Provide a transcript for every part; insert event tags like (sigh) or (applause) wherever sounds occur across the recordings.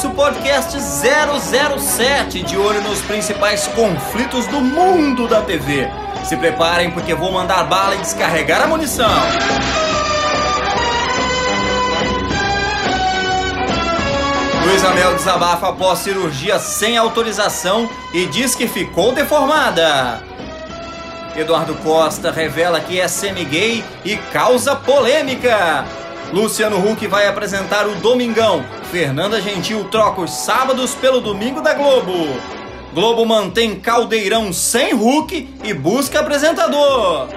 nosso podcast 007, de olho nos principais conflitos do mundo da TV. Se preparem porque vou mandar bala e descarregar a munição. Luiz Amel desabafa após cirurgia sem autorização e diz que ficou deformada. Eduardo Costa revela que é semi-gay e causa polêmica. Luciano Huck vai apresentar o Domingão. Fernanda Gentil troca os sábados pelo domingo da Globo. Globo mantém Caldeirão sem Huck e busca apresentador.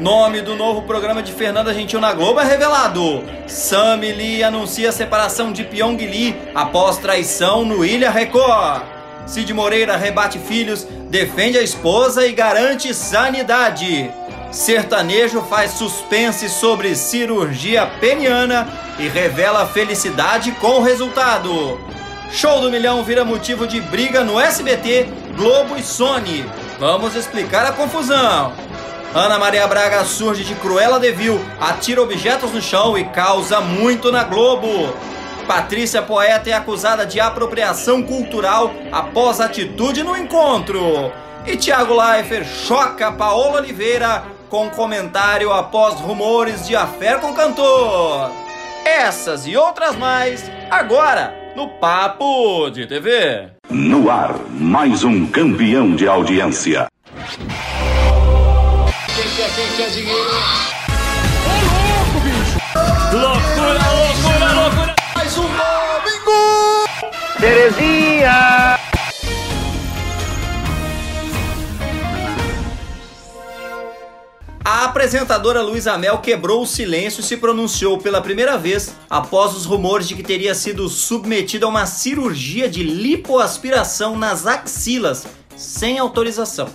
Nome do novo programa de Fernanda Gentil na Globo é revelado. Sammy Lee anuncia a separação de Pyong Lee após traição no Ilha Record. Cid Moreira rebate filhos, defende a esposa e garante sanidade. Sertanejo faz suspense sobre cirurgia peniana e revela felicidade com o resultado. Show do Milhão vira motivo de briga no SBT, Globo e Sony. Vamos explicar a confusão. Ana Maria Braga surge de Cruella de Vil, atira objetos no chão e causa muito na Globo. Patrícia Poeta é acusada de apropriação cultural após atitude no encontro. E Thiago Leifert choca Paola Oliveira com comentário após rumores de afé com o cantor. Essas e outras mais, agora no Papo de TV. No ar, mais um campeão de audiência. Quem quer, quem quer dinheiro? Ô louco, bicho! Loucura, loucura, loucura! Mais um domingo! Terezinha! A apresentadora Luísa Mel quebrou o silêncio e se pronunciou pela primeira vez após os rumores de que teria sido submetida a uma cirurgia de lipoaspiração nas axilas sem autorização.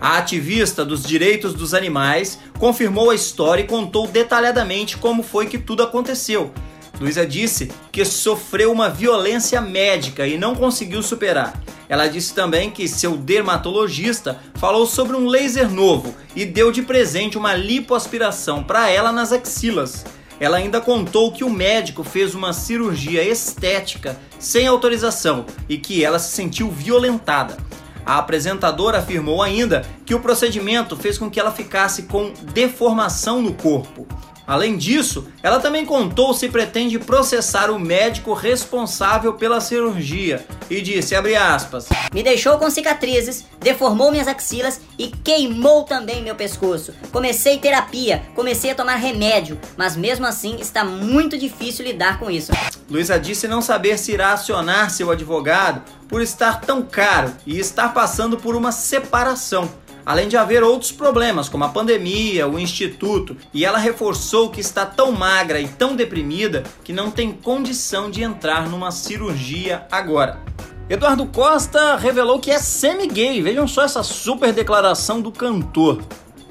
A ativista dos direitos dos animais confirmou a história e contou detalhadamente como foi que tudo aconteceu. Luísa disse que sofreu uma violência médica e não conseguiu superar. Ela disse também que seu dermatologista falou sobre um laser novo e deu de presente uma lipoaspiração para ela nas axilas. Ela ainda contou que o médico fez uma cirurgia estética sem autorização e que ela se sentiu violentada. A apresentadora afirmou ainda que o procedimento fez com que ela ficasse com deformação no corpo. Além disso, ela também contou se pretende processar o médico responsável pela cirurgia e disse, aspas, Me deixou com cicatrizes, deformou minhas axilas e queimou também meu pescoço. Comecei terapia, comecei a tomar remédio, mas mesmo assim está muito difícil lidar com isso. Luísa disse não saber se irá acionar seu advogado por estar tão caro e estar passando por uma separação além de haver outros problemas, como a pandemia, o instituto, e ela reforçou que está tão magra e tão deprimida que não tem condição de entrar numa cirurgia agora. Eduardo Costa revelou que é semi-gay. Vejam só essa super declaração do cantor.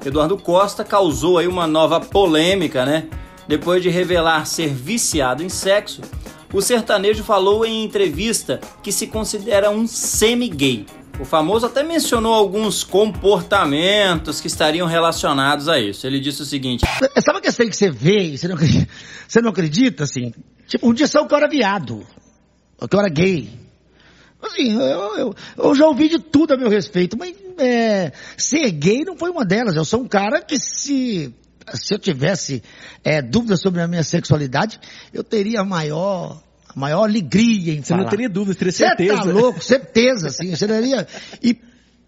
Eduardo Costa causou aí uma nova polêmica, né? Depois de revelar ser viciado em sexo, o sertanejo falou em entrevista que se considera um semi-gay. O famoso até mencionou alguns comportamentos que estariam relacionados a isso. Ele disse o seguinte: Sabe aquele que você vê e você não, acredita, você não acredita, assim? Tipo, um dia saiu que eu era viado, que eu era gay. Assim, eu, eu, eu, já ouvi de tudo a meu respeito, mas é, ser gay não foi uma delas. Eu sou um cara que se, se eu tivesse é, dúvidas sobre a minha sexualidade, eu teria maior a maior alegria em Você falar. não teria dúvida, teria certeza. Você tá louco, certeza, sim. Você daria, e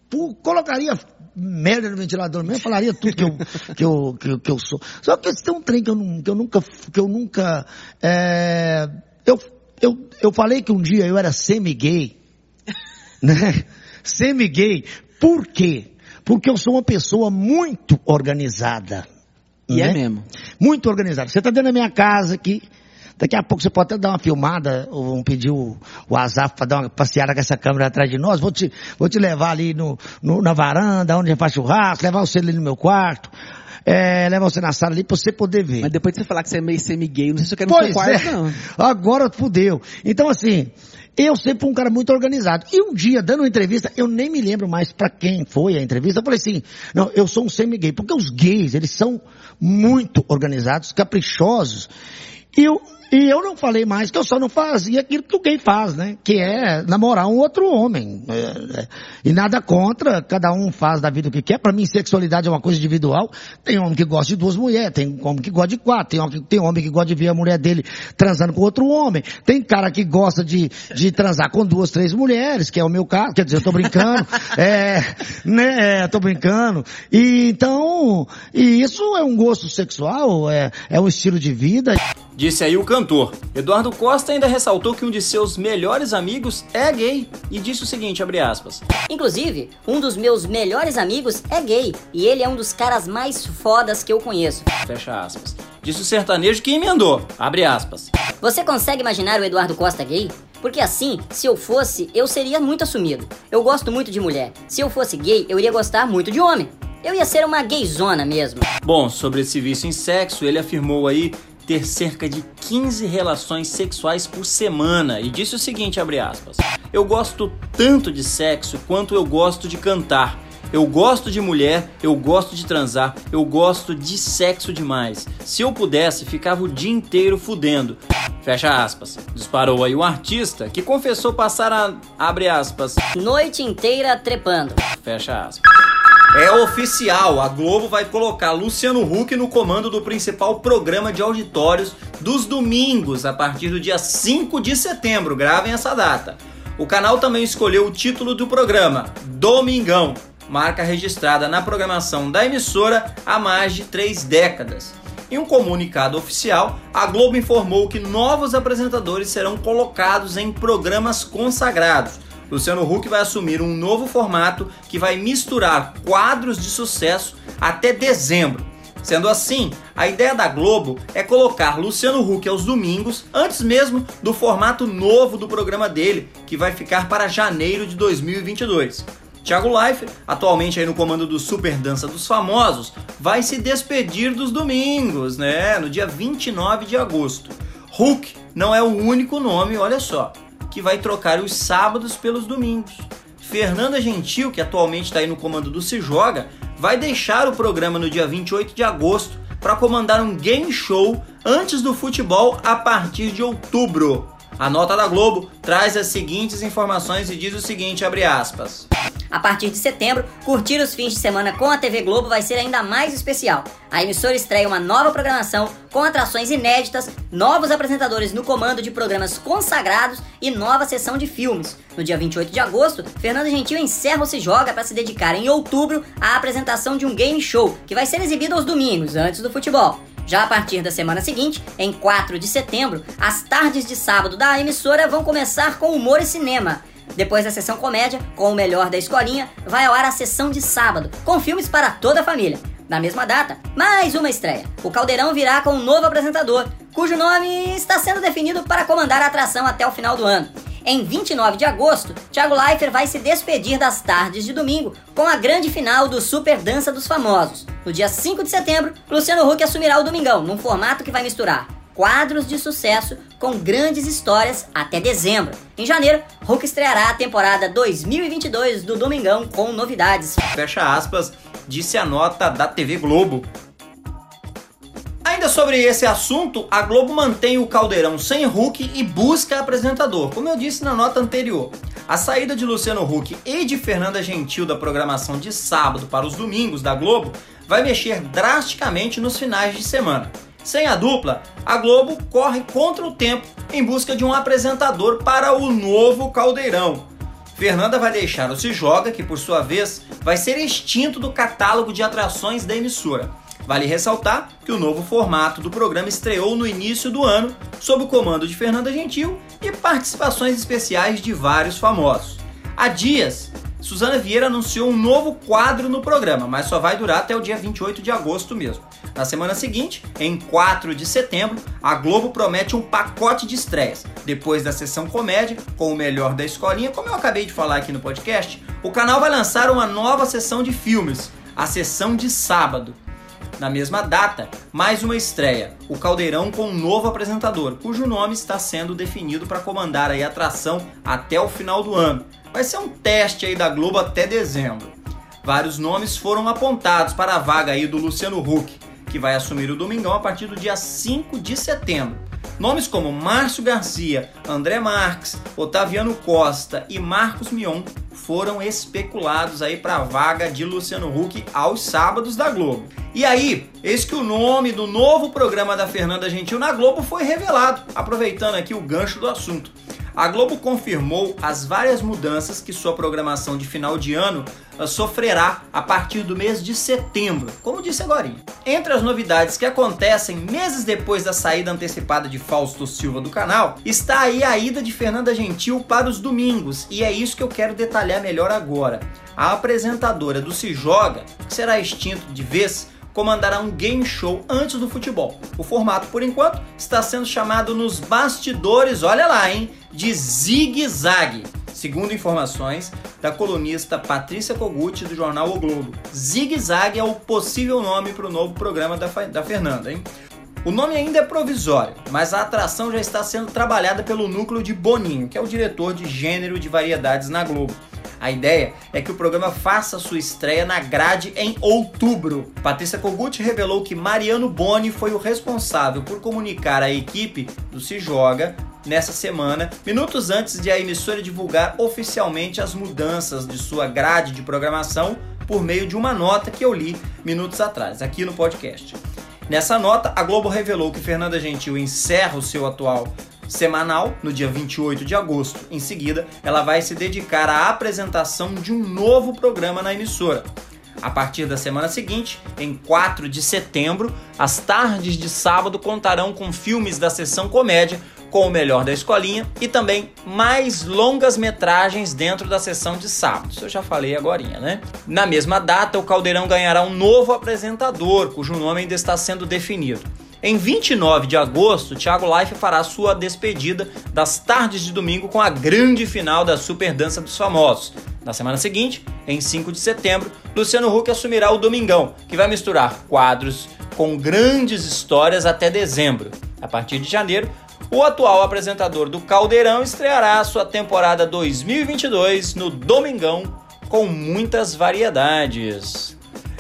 pô, colocaria merda no ventilador mesmo, falaria tudo que eu, que eu, que eu, que eu sou. Só que tem um trem que eu, que eu nunca, que eu nunca, é, eu, eu, eu falei que um dia eu era semi-gay, (laughs) né? Semi-gay. Por quê? Porque eu sou uma pessoa muito organizada. E é né? é mesmo. Muito organizada. Você está dentro da minha casa aqui, Daqui a pouco você pode até dar uma filmada, ou pedir o, o Azaf para dar uma passeada com essa câmera atrás de nós. Vou te, vou te levar ali no, no na varanda, onde faz churrasco, levar você ali no meu quarto. É, levar você na sala ali pra você poder ver. Mas depois de você falar que você é meio semi-gay, não sei se eu quero no seu quarto, é. não. (laughs) Agora fudeu. Então assim, eu sempre fui um cara muito organizado. E um dia, dando uma entrevista, eu nem me lembro mais para quem foi a entrevista, eu falei assim, não, eu sou um semi-gay. Porque os gays, eles são muito organizados, caprichosos E eu, e eu não falei mais que eu só não fazia aquilo que o gay faz, né? Que é namorar um outro homem. É, é, e nada contra, cada um faz da vida o que quer. Para mim, sexualidade é uma coisa individual. Tem homem que gosta de duas mulheres, tem homem que gosta de quatro, tem homem, tem homem que gosta de ver a mulher dele transando com outro homem. Tem cara que gosta de, de transar com duas, três mulheres, que é o meu caso. Quer dizer, eu tô brincando. (laughs) é, né? É, tô brincando. E então, e isso é um gosto sexual, é, é um estilo de vida. Disse aí o cantor. Eduardo Costa ainda ressaltou que um de seus melhores amigos é gay e disse o seguinte, abre aspas. Inclusive, um dos meus melhores amigos é gay e ele é um dos caras mais fodas que eu conheço. Fecha aspas. Disse o sertanejo que emendou, abre aspas. Você consegue imaginar o Eduardo Costa gay? Porque assim, se eu fosse, eu seria muito assumido. Eu gosto muito de mulher. Se eu fosse gay, eu iria gostar muito de homem. Eu ia ser uma gayzona mesmo. Bom, sobre esse vício em sexo, ele afirmou aí ter cerca de 15 relações sexuais por semana e disse o seguinte, abre aspas: Eu gosto tanto de sexo quanto eu gosto de cantar. Eu gosto de mulher, eu gosto de transar, eu gosto de sexo demais. Se eu pudesse, ficava o dia inteiro fudendo. Fecha aspas. Disparou aí um artista que confessou passar a abre aspas noite inteira trepando. Fecha aspas. É oficial, a Globo vai colocar Luciano Huck no comando do principal programa de auditórios dos domingos a partir do dia 5 de setembro. Gravem essa data. O canal também escolheu o título do programa, Domingão, marca registrada na programação da emissora há mais de três décadas. Em um comunicado oficial, a Globo informou que novos apresentadores serão colocados em programas consagrados Luciano Huck vai assumir um novo formato que vai misturar quadros de sucesso até dezembro. Sendo assim, a ideia da Globo é colocar Luciano Huck aos domingos, antes mesmo do formato novo do programa dele, que vai ficar para janeiro de 2022. Thiago Leifert, atualmente aí no comando do Super Dança dos Famosos, vai se despedir dos domingos, né? No dia 29 de agosto. Huck não é o único nome, olha só que vai trocar os sábados pelos domingos. Fernanda Gentil, que atualmente está aí no comando do Se Joga, vai deixar o programa no dia 28 de agosto para comandar um game show antes do futebol a partir de outubro. A nota da Globo traz as seguintes informações e diz o seguinte, abre aspas. A partir de setembro, curtir os fins de semana com a TV Globo vai ser ainda mais especial. A emissora estreia uma nova programação com atrações inéditas, novos apresentadores no comando de programas consagrados e nova sessão de filmes. No dia 28 de agosto, Fernando Gentil encerra o Se Joga para se dedicar em outubro à apresentação de um game show que vai ser exibido aos domingos, antes do futebol. Já a partir da semana seguinte, em 4 de setembro, as tardes de sábado da emissora vão começar com humor e cinema. Depois da sessão comédia, com o melhor da escolinha, vai ao ar a sessão de sábado, com filmes para toda a família. Na mesma data, mais uma estreia. O Caldeirão virá com um novo apresentador, cujo nome está sendo definido para comandar a atração até o final do ano. Em 29 de agosto, Thiago Leifert vai se despedir das tardes de domingo com a grande final do Super Dança dos Famosos. No dia 5 de setembro, Luciano Huck assumirá o Domingão, num formato que vai misturar quadros de sucesso com grandes histórias até dezembro. Em janeiro, Hulk estreará a temporada 2022 do Domingão com novidades. Fecha aspas, disse a nota da TV Globo. Ainda sobre esse assunto, a Globo mantém o caldeirão sem Hulk e busca apresentador, como eu disse na nota anterior. A saída de Luciano Huck e de Fernanda Gentil da programação de sábado para os domingos da Globo vai mexer drasticamente nos finais de semana. Sem a dupla, a Globo corre contra o tempo em busca de um apresentador para o novo Caldeirão. Fernanda vai deixar o Se Joga, que por sua vez vai ser extinto do catálogo de atrações da emissora. Vale ressaltar que o novo formato do programa estreou no início do ano, sob o comando de Fernanda Gentil e participações especiais de vários famosos. Há dias, Suzana Vieira anunciou um novo quadro no programa, mas só vai durar até o dia 28 de agosto mesmo. Na semana seguinte, em 4 de setembro, a Globo promete um pacote de estreias. Depois da sessão comédia, com o melhor da escolinha, como eu acabei de falar aqui no podcast, o canal vai lançar uma nova sessão de filmes, a sessão de sábado. Na mesma data, mais uma estreia, o Caldeirão com um novo apresentador, cujo nome está sendo definido para comandar a atração até o final do ano vai ser um teste aí da Globo até dezembro. Vários nomes foram apontados para a vaga aí do Luciano Huck, que vai assumir o Domingão a partir do dia 5 de setembro. Nomes como Márcio Garcia, André Marques, Otaviano Costa e Marcos Mion foram especulados aí para a vaga de Luciano Huck aos sábados da Globo. E aí, eis que o nome do novo programa da Fernanda Gentil na Globo foi revelado, aproveitando aqui o gancho do assunto. A Globo confirmou as várias mudanças que sua programação de final de ano uh, sofrerá a partir do mês de setembro, como disse agora. Entre as novidades que acontecem meses depois da saída antecipada de Fausto Silva do canal, está aí a ida de Fernanda Gentil para os domingos, e é isso que eu quero detalhar melhor agora. A apresentadora do Se Joga, que será extinto de vez, comandará um game show antes do futebol. O formato, por enquanto, está sendo chamado nos bastidores, olha lá, hein, de zigue-zague. Segundo informações da colunista Patrícia Kogut do jornal O Globo, zigue-zague é o possível nome para o novo programa da, da Fernanda, hein? O nome ainda é provisório, mas a atração já está sendo trabalhada pelo núcleo de Boninho, que é o diretor de gênero de variedades na Globo. A ideia é que o programa faça sua estreia na grade em outubro. Patrícia Kogut revelou que Mariano Boni foi o responsável por comunicar à equipe do Se Joga nessa semana, minutos antes de a emissora divulgar oficialmente as mudanças de sua grade de programação por meio de uma nota que eu li minutos atrás, aqui no podcast. Nessa nota, a Globo revelou que Fernanda Gentil encerra o seu atual semanal, no dia 28 de agosto. Em seguida, ela vai se dedicar à apresentação de um novo programa na emissora. A partir da semana seguinte, em 4 de setembro, as tardes de sábado contarão com filmes da sessão comédia com o melhor da escolinha e também mais longas metragens dentro da sessão de sábado. Isso eu já falei agora, né? Na mesma data, o Caldeirão ganhará um novo apresentador, cujo nome ainda está sendo definido. Em 29 de agosto, Thiago Life fará sua despedida das tardes de domingo com a grande final da Super Dança dos Famosos. Na semana seguinte, em 5 de setembro, Luciano Huck assumirá o Domingão, que vai misturar quadros com grandes histórias até dezembro. A partir de janeiro, o atual apresentador do Caldeirão estreará sua temporada 2022 no Domingão com muitas variedades.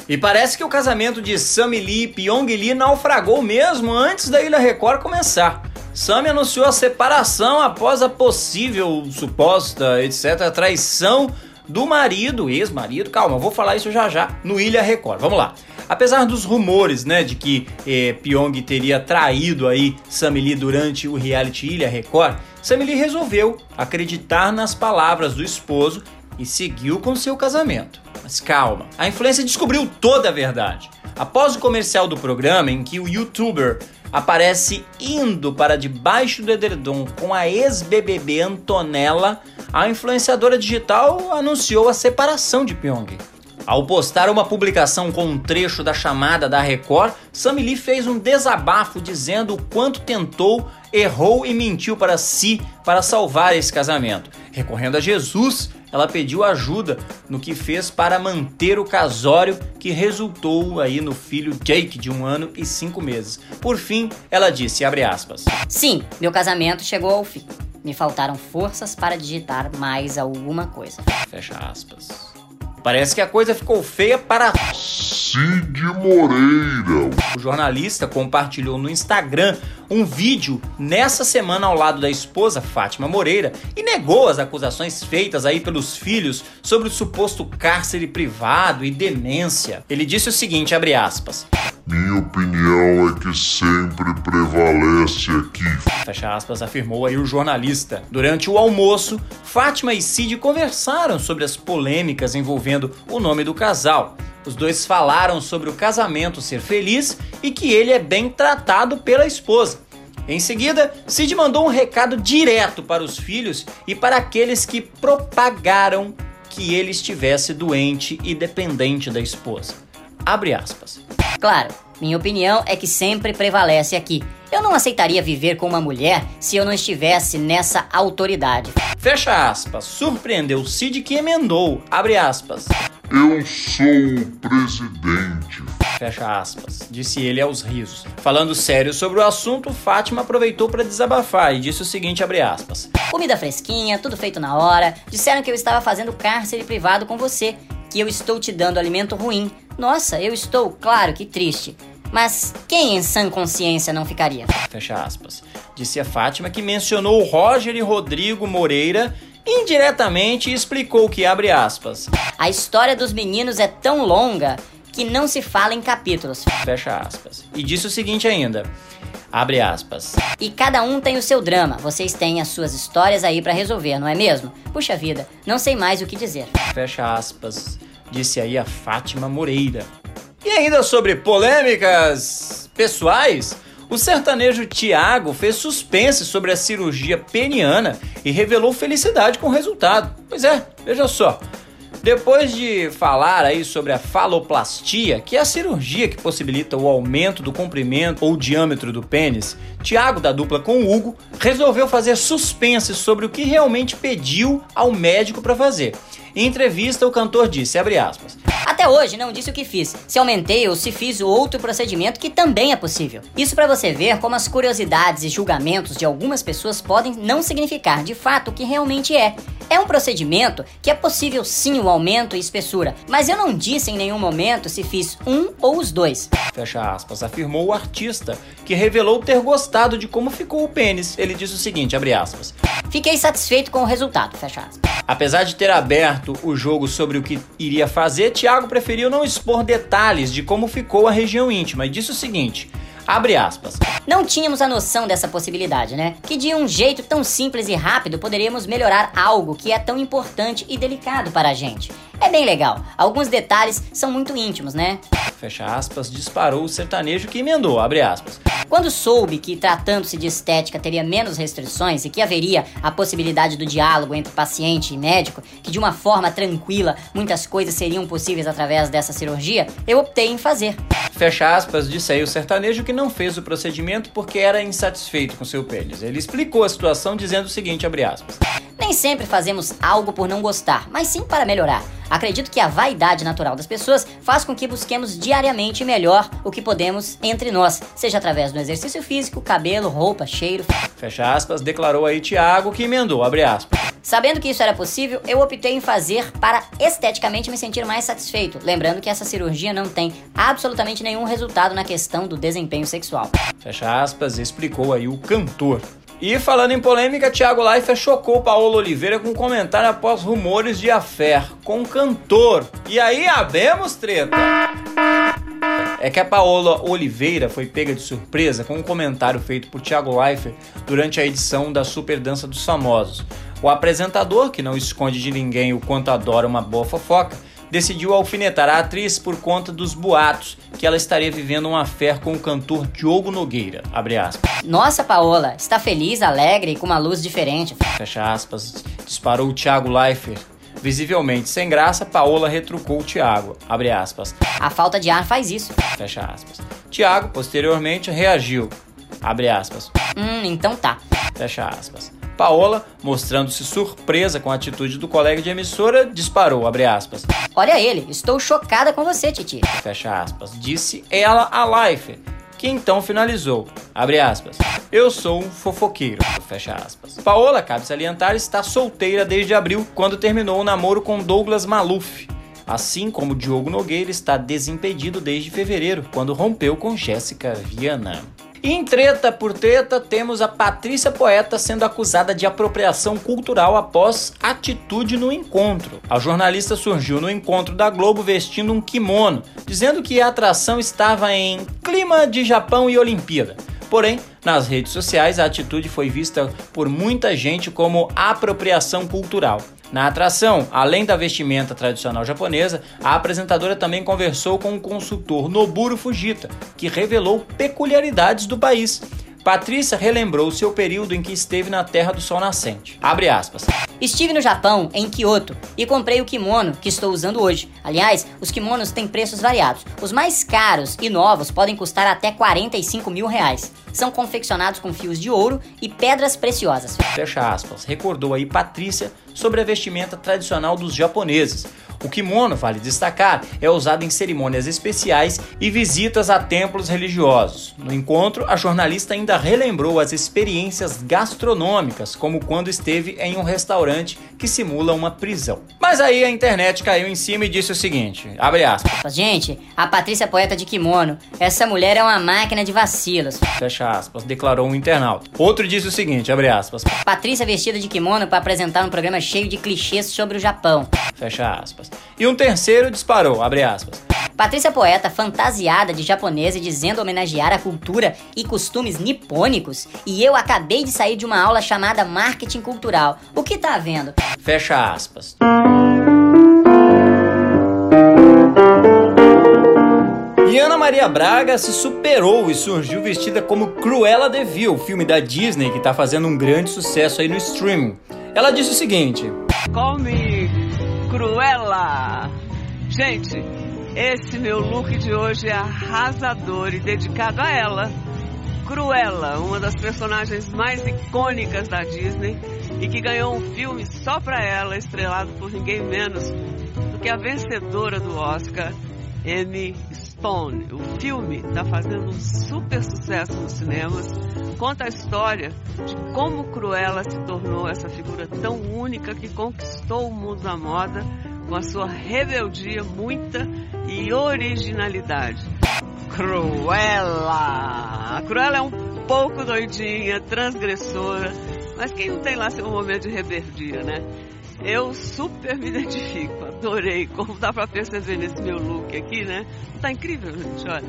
E parece que o casamento de Sammy Lee e Pyong Lee naufragou mesmo antes da Ilha Record começar. Sammy anunciou a separação após a possível, suposta, etc., traição do marido, ex-marido, calma, vou falar isso já já, no Ilha Record. Vamos lá. Apesar dos rumores, né, de que eh, Pyong teria traído aí Sammy Lee durante o reality Ilha Record, Sammy Lee resolveu acreditar nas palavras do esposo e seguiu com seu casamento. Mas calma, a influência descobriu toda a verdade. Após o comercial do programa, em que o youtuber aparece indo para debaixo do edredom com a ex-BBB Antonella, a influenciadora digital anunciou a separação de Pyong. Ao postar uma publicação com um trecho da chamada da Record, Sammy Lee fez um desabafo dizendo o quanto tentou, errou e mentiu para si para salvar esse casamento. Recorrendo a Jesus, ela pediu ajuda no que fez para manter o casório que resultou aí no filho Jake de um ano e cinco meses. Por fim, ela disse, abre aspas. Sim, meu casamento chegou ao fim. Me faltaram forças para digitar mais alguma coisa. Fecha aspas. Parece que a coisa ficou feia para Cid Moreira. O jornalista compartilhou no Instagram um vídeo nessa semana ao lado da esposa Fátima Moreira e negou as acusações feitas aí pelos filhos sobre o suposto cárcere privado e demência. Ele disse o seguinte, abre aspas: Minha opinião é que sempre prevalece aqui. Fecha aspas, afirmou aí o jornalista. Durante o almoço, Fátima e Cid conversaram sobre as polêmicas envolvendo o nome do casal. Os dois falaram sobre o casamento ser feliz e que ele é bem tratado pela esposa. Em seguida, Cid mandou um recado direto para os filhos e para aqueles que propagaram que ele estivesse doente e dependente da esposa. Abre aspas. Claro, minha opinião é que sempre prevalece aqui. Eu não aceitaria viver com uma mulher se eu não estivesse nessa autoridade. Fecha aspas. Surpreendeu Cid que emendou. Abre aspas. Eu sou o presidente. Fecha aspas, disse ele aos risos. Falando sério sobre o assunto, Fátima aproveitou para desabafar e disse o seguinte, abre aspas. Comida fresquinha, tudo feito na hora. Disseram que eu estava fazendo cárcere privado com você, que eu estou te dando alimento ruim. Nossa, eu estou, claro que triste. Mas quem em sã consciência não ficaria? Fecha aspas. disse a Fátima, que mencionou Roger e Rodrigo Moreira indiretamente e explicou que, abre aspas, A história dos meninos é tão longa que não se fala em capítulos. fecha aspas. E disse o seguinte ainda, abre aspas, E cada um tem o seu drama. Vocês têm as suas histórias aí pra resolver, não é mesmo? Puxa vida, não sei mais o que dizer. fecha aspas, disse aí a Fátima Moreira. E ainda sobre polêmicas pessoais, o sertanejo Tiago fez suspense sobre a cirurgia peniana e revelou felicidade com o resultado. Pois é, veja só. Depois de falar aí sobre a faloplastia, que é a cirurgia que possibilita o aumento do comprimento ou diâmetro do pênis, Tiago, da dupla com o Hugo, resolveu fazer suspense sobre o que realmente pediu ao médico para fazer. Em entrevista, o cantor disse, aspas, Até hoje não disse o que fiz, se aumentei ou se fiz outro procedimento que também é possível. Isso pra você ver como as curiosidades e julgamentos de algumas pessoas podem não significar de fato o que realmente é. É um procedimento que é possível sim o aumento e espessura, mas eu não disse em nenhum momento se fiz um ou os dois. fecha aspas, afirmou o artista, que revelou ter gostado de como ficou o pênis. Ele disse o seguinte, abre aspas, Fiquei satisfeito com o resultado, fecha aspas. Apesar de ter aberto o jogo sobre o que iria fazer, Thiago preferiu não expor detalhes de como ficou a região íntima e disse o seguinte: abre aspas. Não tínhamos a noção dessa possibilidade, né? Que de um jeito tão simples e rápido poderíamos melhorar algo que é tão importante e delicado para a gente. É bem legal. Alguns detalhes são muito íntimos, né? Fecha aspas, disparou o sertanejo que emendou, abre aspas. Quando soube que tratando-se de estética teria menos restrições e que haveria a possibilidade do diálogo entre paciente e médico, que de uma forma tranquila muitas coisas seriam possíveis através dessa cirurgia, eu optei em fazer. Fecha aspas, disse aí o sertanejo que não fez o procedimento porque era insatisfeito com seu pênis. Ele explicou a situação dizendo o seguinte, abre aspas. Nem sempre fazemos algo por não gostar, mas sim para melhorar. Acredito que a vaidade natural das pessoas faz com que busquemos diariamente melhor o que podemos entre nós, seja através do exercício físico, cabelo, roupa, cheiro. Fecha aspas, declarou aí Thiago que emendou, abre aspas. Sabendo que isso era possível, eu optei em fazer para esteticamente me sentir mais satisfeito, lembrando que essa cirurgia não tem absolutamente nenhum resultado na questão do desempenho sexual. Fecha aspas, explicou aí o cantor. E falando em polêmica, Thiago Leifert chocou Paulo Oliveira com um comentário após rumores de affair com cantor. E aí, abemos treta. É que a Paola Oliveira foi pega de surpresa com um comentário feito por Thiago Leifert durante a edição da Super Dança dos Famosos. O apresentador, que não esconde de ninguém o quanto adora uma boa fofoca, decidiu alfinetar a atriz por conta dos boatos que ela estaria vivendo um affair com o cantor Diogo Nogueira. Abre aspas. Nossa, Paola, está feliz, alegre e com uma luz diferente. Fecha aspas. Disparou o Thiago Leifert. Visivelmente sem graça, Paola retrucou o Thiago. Abre aspas. A falta de ar faz isso. Fecha aspas. Thiago, posteriormente, reagiu. Abre aspas. Hum, então tá. Fecha aspas. Paola, mostrando-se surpresa com a atitude do colega de emissora, disparou, abre aspas. Olha ele, estou chocada com você, Titi. Fecha aspas. Disse ela a Life, que então finalizou, abre aspas. Eu sou um fofoqueiro, fecha aspas. Paola, cabe salientar, está solteira desde abril, quando terminou o namoro com Douglas Maluf. Assim como Diogo Nogueira está desimpedido desde fevereiro, quando rompeu com Jéssica Viana. Em treta por treta, temos a Patrícia Poeta sendo acusada de apropriação cultural após atitude no encontro. A jornalista surgiu no encontro da Globo vestindo um kimono, dizendo que a atração estava em clima de Japão e Olimpíada. Porém, nas redes sociais, a atitude foi vista por muita gente como apropriação cultural. Na atração, além da vestimenta tradicional japonesa, a apresentadora também conversou com o consultor Noburo Fujita, que revelou peculiaridades do país. Patrícia relembrou seu período em que esteve na Terra do Sol Nascente. Abre aspas. Estive no Japão, em Kyoto, e comprei o kimono que estou usando hoje. Aliás, os kimonos têm preços variados. Os mais caros e novos podem custar até 45 mil reais. São confeccionados com fios de ouro e pedras preciosas. Fecha aspas. Recordou aí Patrícia sobre a vestimenta tradicional dos japoneses. O kimono, vale destacar, é usado em cerimônias especiais e visitas a templos religiosos. No encontro, a jornalista ainda relembrou as experiências gastronômicas, como quando esteve em um restaurante que simula uma prisão. Mas aí a internet caiu em cima e disse o seguinte: abre aspas. Gente, a Patrícia Poeta de Kimono, essa mulher é uma máquina de vacilos. Fecha aspas, declarou um internauta. Outro disse o seguinte, abre aspas. Patrícia vestida de kimono para apresentar um programa cheio de clichês sobre o Japão. Fecha aspas. E um terceiro disparou, abre aspas. Patrícia Poeta, fantasiada de japonesa e dizendo homenagear a cultura e costumes nipônicos, e eu acabei de sair de uma aula chamada Marketing Cultural. O que tá havendo? Fecha aspas. E Ana Maria Braga se superou e surgiu vestida como Cruella de Vil, filme da Disney que tá fazendo um grande sucesso aí no streaming. Ela disse o seguinte: Call me Cruella. Gente, esse meu look de hoje é arrasador e dedicado a ela. Cruella, uma das personagens mais icônicas da Disney e que ganhou um filme só pra ela, estrelado por ninguém menos do que a vencedora do Oscar, Emmy O filme está fazendo um super sucesso nos cinemas. Conta a história de como Cruella se tornou essa figura tão única que conquistou o mundo da moda com a sua rebeldia, muita e originalidade. Cruella! A Cruella é um pouco doidinha, transgressora, mas quem não tem lá seu momento de rebeldia, né? Eu super me identifico, adorei, como dá pra perceber nesse meu look aqui, né? Tá incrível, gente, olha.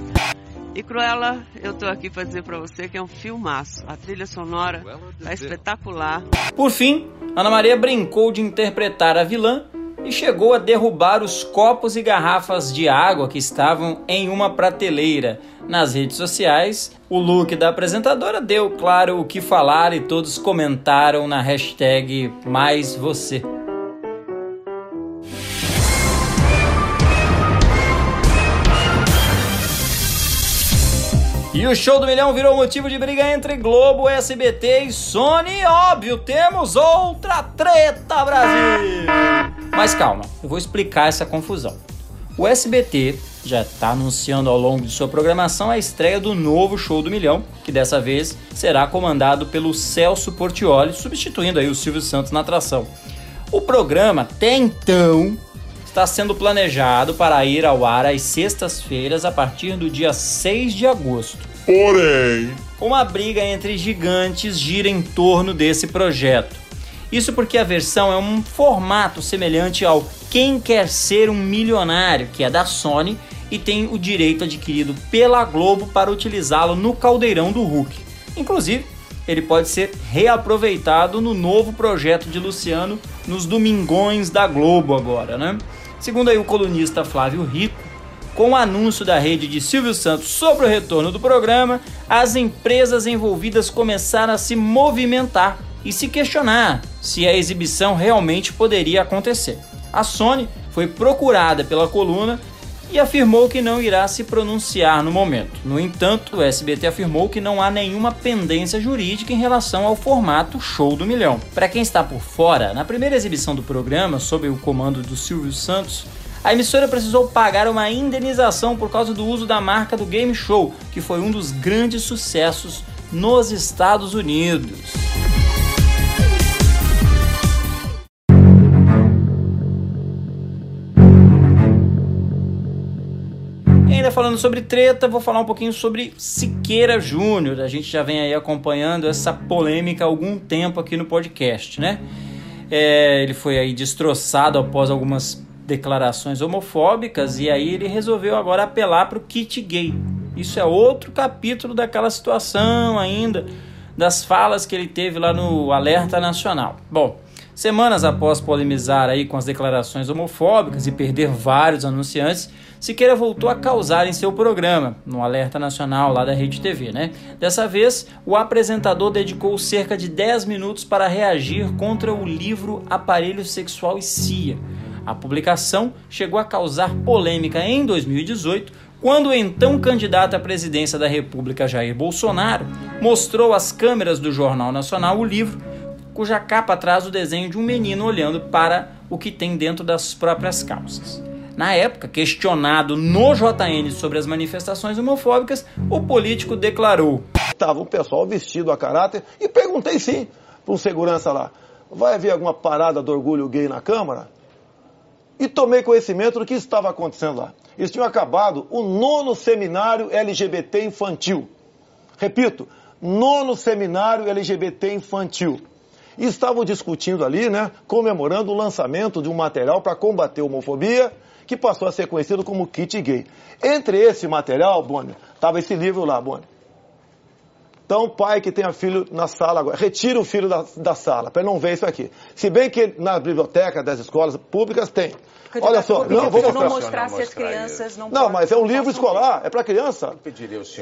E Cruella, eu tô aqui pra dizer pra você que é um filmaço. A trilha sonora tá espetacular. Por fim, Ana Maria brincou de interpretar a vilã e chegou a derrubar os copos e garrafas de água que estavam em uma prateleira. Nas redes sociais, o look da apresentadora deu, claro, o que falar e todos comentaram na hashtag Mais Você. E o show do milhão virou motivo de briga entre Globo, SBT e Sony. Óbvio, temos outra treta, Brasil! Mas calma, eu vou explicar essa confusão. O SBT já está anunciando ao longo de sua programação a estreia do novo Show do Milhão, que dessa vez será comandado pelo Celso Portioli, substituindo aí o Silvio Santos na atração. O programa, até então, está sendo planejado para ir ao ar às sextas-feiras a partir do dia 6 de agosto. Porém, Uma briga entre gigantes gira em torno desse projeto. Isso porque a versão é um formato semelhante ao Quem Quer Ser um Milionário, que é da Sony e tem o direito adquirido pela Globo para utilizá-lo no caldeirão do Hulk. Inclusive, ele pode ser reaproveitado no novo projeto de Luciano nos Domingões da Globo agora, né? Segundo aí o colunista Flávio Rico, com o anúncio da rede de Silvio Santos sobre o retorno do programa, as empresas envolvidas começaram a se movimentar e se questionar se a exibição realmente poderia acontecer. A Sony foi procurada pela coluna e afirmou que não irá se pronunciar no momento. No entanto, o SBT afirmou que não há nenhuma pendência jurídica em relação ao formato Show do Milhão. Para quem está por fora, na primeira exibição do programa, sob o comando do Silvio Santos, a emissora precisou pagar uma indenização por causa do uso da marca do game show, que foi um dos grandes sucessos nos Estados Unidos. Falando sobre treta, vou falar um pouquinho sobre Siqueira Júnior. A gente já vem aí acompanhando essa polêmica há algum tempo aqui no podcast, né? É, ele foi aí destroçado após algumas declarações homofóbicas e aí ele resolveu agora apelar para o kit gay. Isso é outro capítulo daquela situação ainda, das falas que ele teve lá no Alerta Nacional. Bom, semanas após polemizar aí com as declarações homofóbicas e perder vários anunciantes, Siqueira voltou a causar em seu programa, no Alerta Nacional lá da Rede TV, né? Dessa vez, o apresentador dedicou cerca de 10 minutos para reagir contra o livro Aparelho Sexual e CIA. A publicação chegou a causar polêmica em 2018, quando o então candidato à presidência da República Jair Bolsonaro mostrou às câmeras do Jornal Nacional o livro, cuja capa traz o desenho de um menino olhando para o que tem dentro das próprias calças. Na época, questionado no JN sobre as manifestações homofóbicas, o político declarou: Estava o pessoal vestido a caráter e perguntei sim para um segurança lá: vai haver alguma parada do orgulho gay na Câmara? E tomei conhecimento do que estava acontecendo lá. Eles tinham acabado o nono seminário LGBT infantil. Repito, nono seminário LGBT infantil. E estavam discutindo ali, né, comemorando o lançamento de um material para combater a homofobia, que passou a ser conhecido como kit gay. Entre esse material, Boni, estava esse livro lá, Boni. Então, pai que tenha filho na sala agora, retira o filho da, da sala, para não ver isso aqui. Se bem que na biblioteca das escolas públicas tem. Olha só, não, vou não mostrar se as crianças não Não, mas é um livro escolar, é para criança.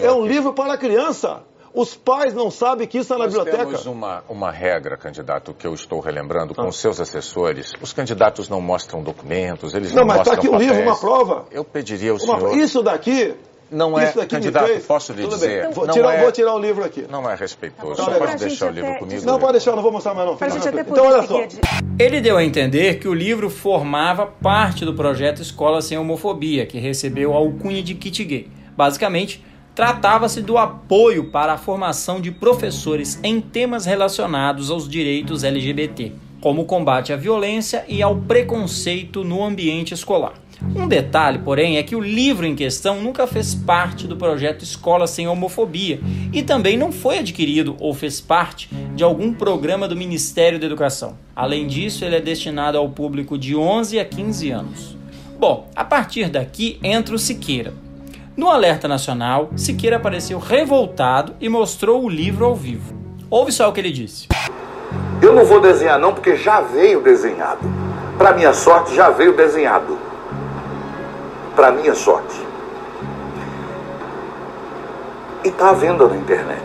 É um livro para criança. Os pais não sabem que isso é na Nós biblioteca. temos uma, uma regra, candidato, que eu estou relembrando com seus assessores. Os candidatos não mostram documentos, eles não, Não, mas está mostram aqui um livro, uma prova. Eu pediria ao Uma- senhor... Isso daqui. Não é, isso daqui me candidato, fez- posso lhe Tudo dizer, vou, não tirar, é- vou tirar o livro aqui. Não é respeitoso. Tá pode deixar o livro comigo. Não, pode deixar, não vou mostrar mais não. Pra gente até Então, olha só. Ele deu a entender que o livro formava parte do projeto Escola Sem Homofobia, que recebeu a alcunha de kit gay. Basicamente, tratava-se do apoio para a formação de professores em temas relacionados aos direitos LGBT, como o combate à violência e ao preconceito no ambiente escolar. Um detalhe, porém, é que o livro em questão nunca fez parte do projeto Escola Sem Homofobia e também não foi adquirido ou fez parte de algum programa do Ministério da Educação. Além disso, ele é destinado ao público de 11 a 15 anos. Bom, a partir daqui entra o Siqueira. No Alerta Nacional, Siqueira apareceu revoltado e mostrou o livro ao vivo. Ouve só o que ele disse. Eu não vou desenhar não, porque já veio desenhado. Para minha sorte, já veio desenhado. Para minha sorte. E está à venda na internet.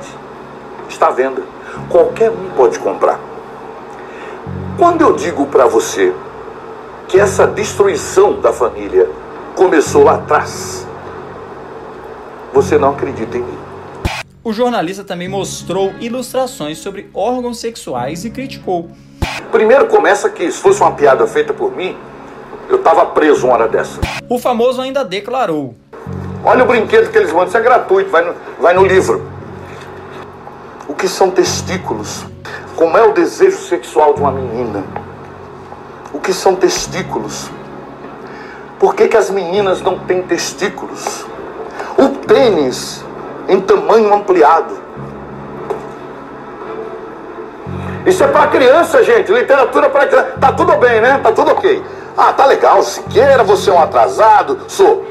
Está à venda. Qualquer um pode comprar. Quando eu digo para você que essa destruição da família começou lá atrás, você não acredita em mim. O jornalista também mostrou ilustrações sobre órgãos sexuais e criticou. Primeiro começa que se fosse uma piada feita por mim, eu estava preso uma hora dessa. O famoso ainda declarou: Olha o brinquedo que eles mandam, isso é gratuito, vai no, vai no livro. O que são testículos? Como é o desejo sexual de uma menina? O que são testículos? Por que, que as meninas não têm testículos? O tênis em tamanho ampliado. Isso é para criança, gente. Literatura para criança. Tá tudo bem, né? Tá tudo ok. Ah, tá legal. Siqueira, você é um atrasado. Sou.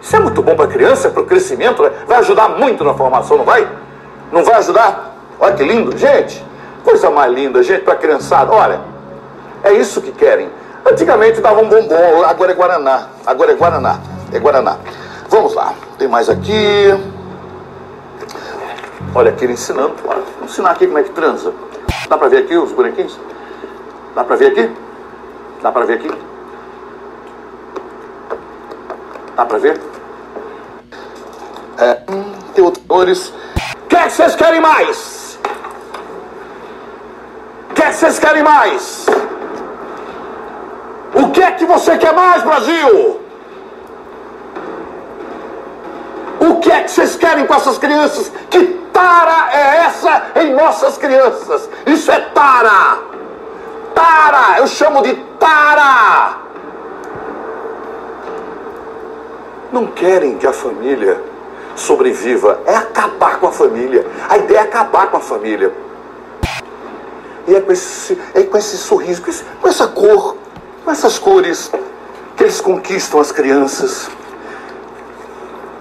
Isso é muito bom para criança, para o crescimento. né? Vai ajudar muito na formação, não vai? Não vai ajudar? Olha que lindo. Gente, coisa mais linda, gente, para criançada. Olha, é isso que querem. Antigamente davam bombom, agora é Guaraná. Agora é Guaraná. É Guaraná. Vamos lá. Tem mais aqui. Olha aqui ele ensinando. Vou ensinar aqui como é que transa. Dá pra ver aqui os bonequinhos? Dá pra ver aqui? Dá pra ver aqui? Dá pra ver? É, tem outros cores. O que é que vocês querem mais? O que é que vocês querem mais? O que é que você quer mais, Brasil? O que é que vocês querem com essas crianças? Que tara é essa em nossas crianças? Isso é tara! Tara! Eu chamo de tara! Não querem que a família sobreviva, é acabar com a família. A ideia é acabar com a família. E é com esse, é com esse sorriso, com, esse- com essa cor, com essas cores que eles conquistam as crianças.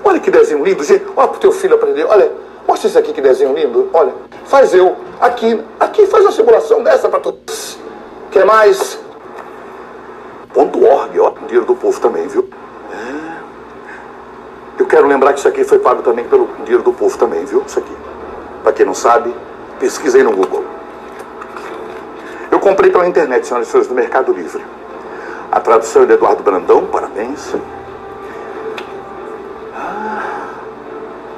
Olha que desenho lindo, gente. Olha pro teu filho aprender. Olha, mostra isso aqui que desenho lindo. Olha, faz eu. Aqui, aqui faz uma simulação dessa para todos. Quer mais? Ponto .org, ó, dinheiro do povo também, viu? É. Eu quero lembrar que isso aqui foi pago também pelo dinheiro do povo também, viu? Isso aqui. Para quem não sabe, pesquisa aí no Google. Eu comprei pela internet, senhoras e senhores, do Mercado Livre. A tradução é de Eduardo Brandão, parabéns.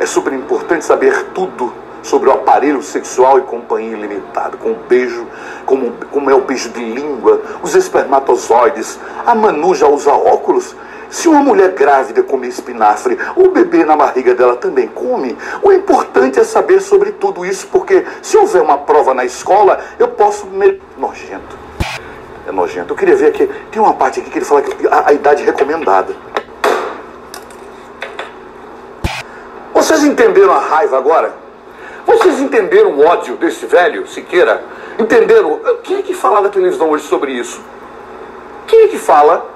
É super importante saber tudo sobre o aparelho sexual e companhia ilimitada, com o beijo, como, como é o beijo de língua, os espermatozoides. A Manu já usa óculos. Se uma mulher grávida come espinafre, o bebê na barriga dela também come. O importante é saber sobre tudo isso, porque se houver uma prova na escola, eu posso. Me... Nojento. É nojento. Eu queria ver aqui. Tem uma parte aqui que ele fala que a, a idade recomendada. Vocês entenderam a raiva agora? Vocês entenderam o ódio desse velho Siqueira? Entenderam? Quem é que fala na televisão hoje sobre isso? Quem é que fala?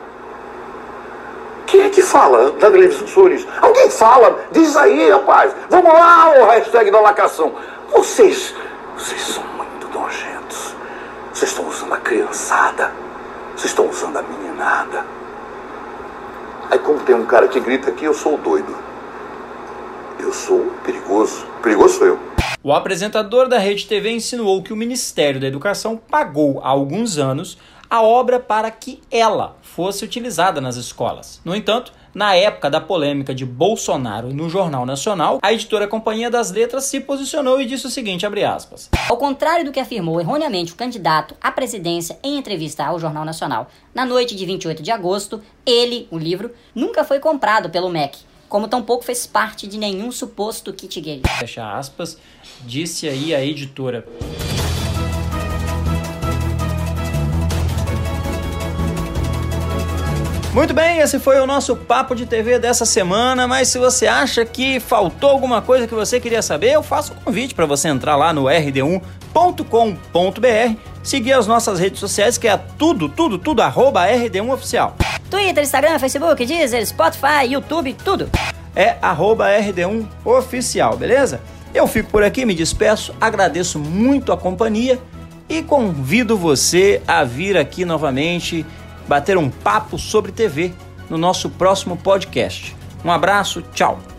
Quem é que fala na televisão sobre isso? Alguém fala? Diz aí, rapaz. Vamos lá, o hashtag da lacação. Vocês, vocês são muito nojentos. Vocês estão usando a criançada. Vocês estão usando a meninada. Aí como tem um cara que grita aqui, eu sou o doido. Eu sou perigoso. Perigoso sou eu. O apresentador da Rede TV insinuou que o Ministério da Educação pagou há alguns anos a obra para que ela fosse utilizada nas escolas. No entanto, na época da polêmica de Bolsonaro no Jornal Nacional, a editora Companhia das Letras se posicionou e disse o seguinte, aspas, Ao contrário do que afirmou erroneamente o candidato à presidência em entrevista ao Jornal Nacional, na noite de 28 de agosto, ele, o livro, nunca foi comprado pelo MEC, como tampouco fez parte de nenhum suposto kit gay. Fecha aspas, disse aí a editora. Muito bem, esse foi o nosso papo de TV dessa semana, mas se você acha que faltou alguma coisa que você queria saber, eu faço um convite para você entrar lá no rd1.com.br, seguir as nossas redes sociais, que é tudo, tudo, tudo, arroba rd1oficial. Twitter, Instagram, Facebook, Deezer, Spotify, YouTube, tudo. É arroba rd1oficial, beleza? Eu fico por aqui, me despeço, agradeço muito a companhia e convido você a vir aqui novamente bater um papo sobre TV no nosso próximo podcast. Um abraço, tchau.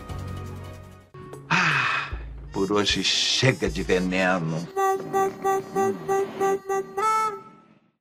Por hoje chega de veneno. (laughs)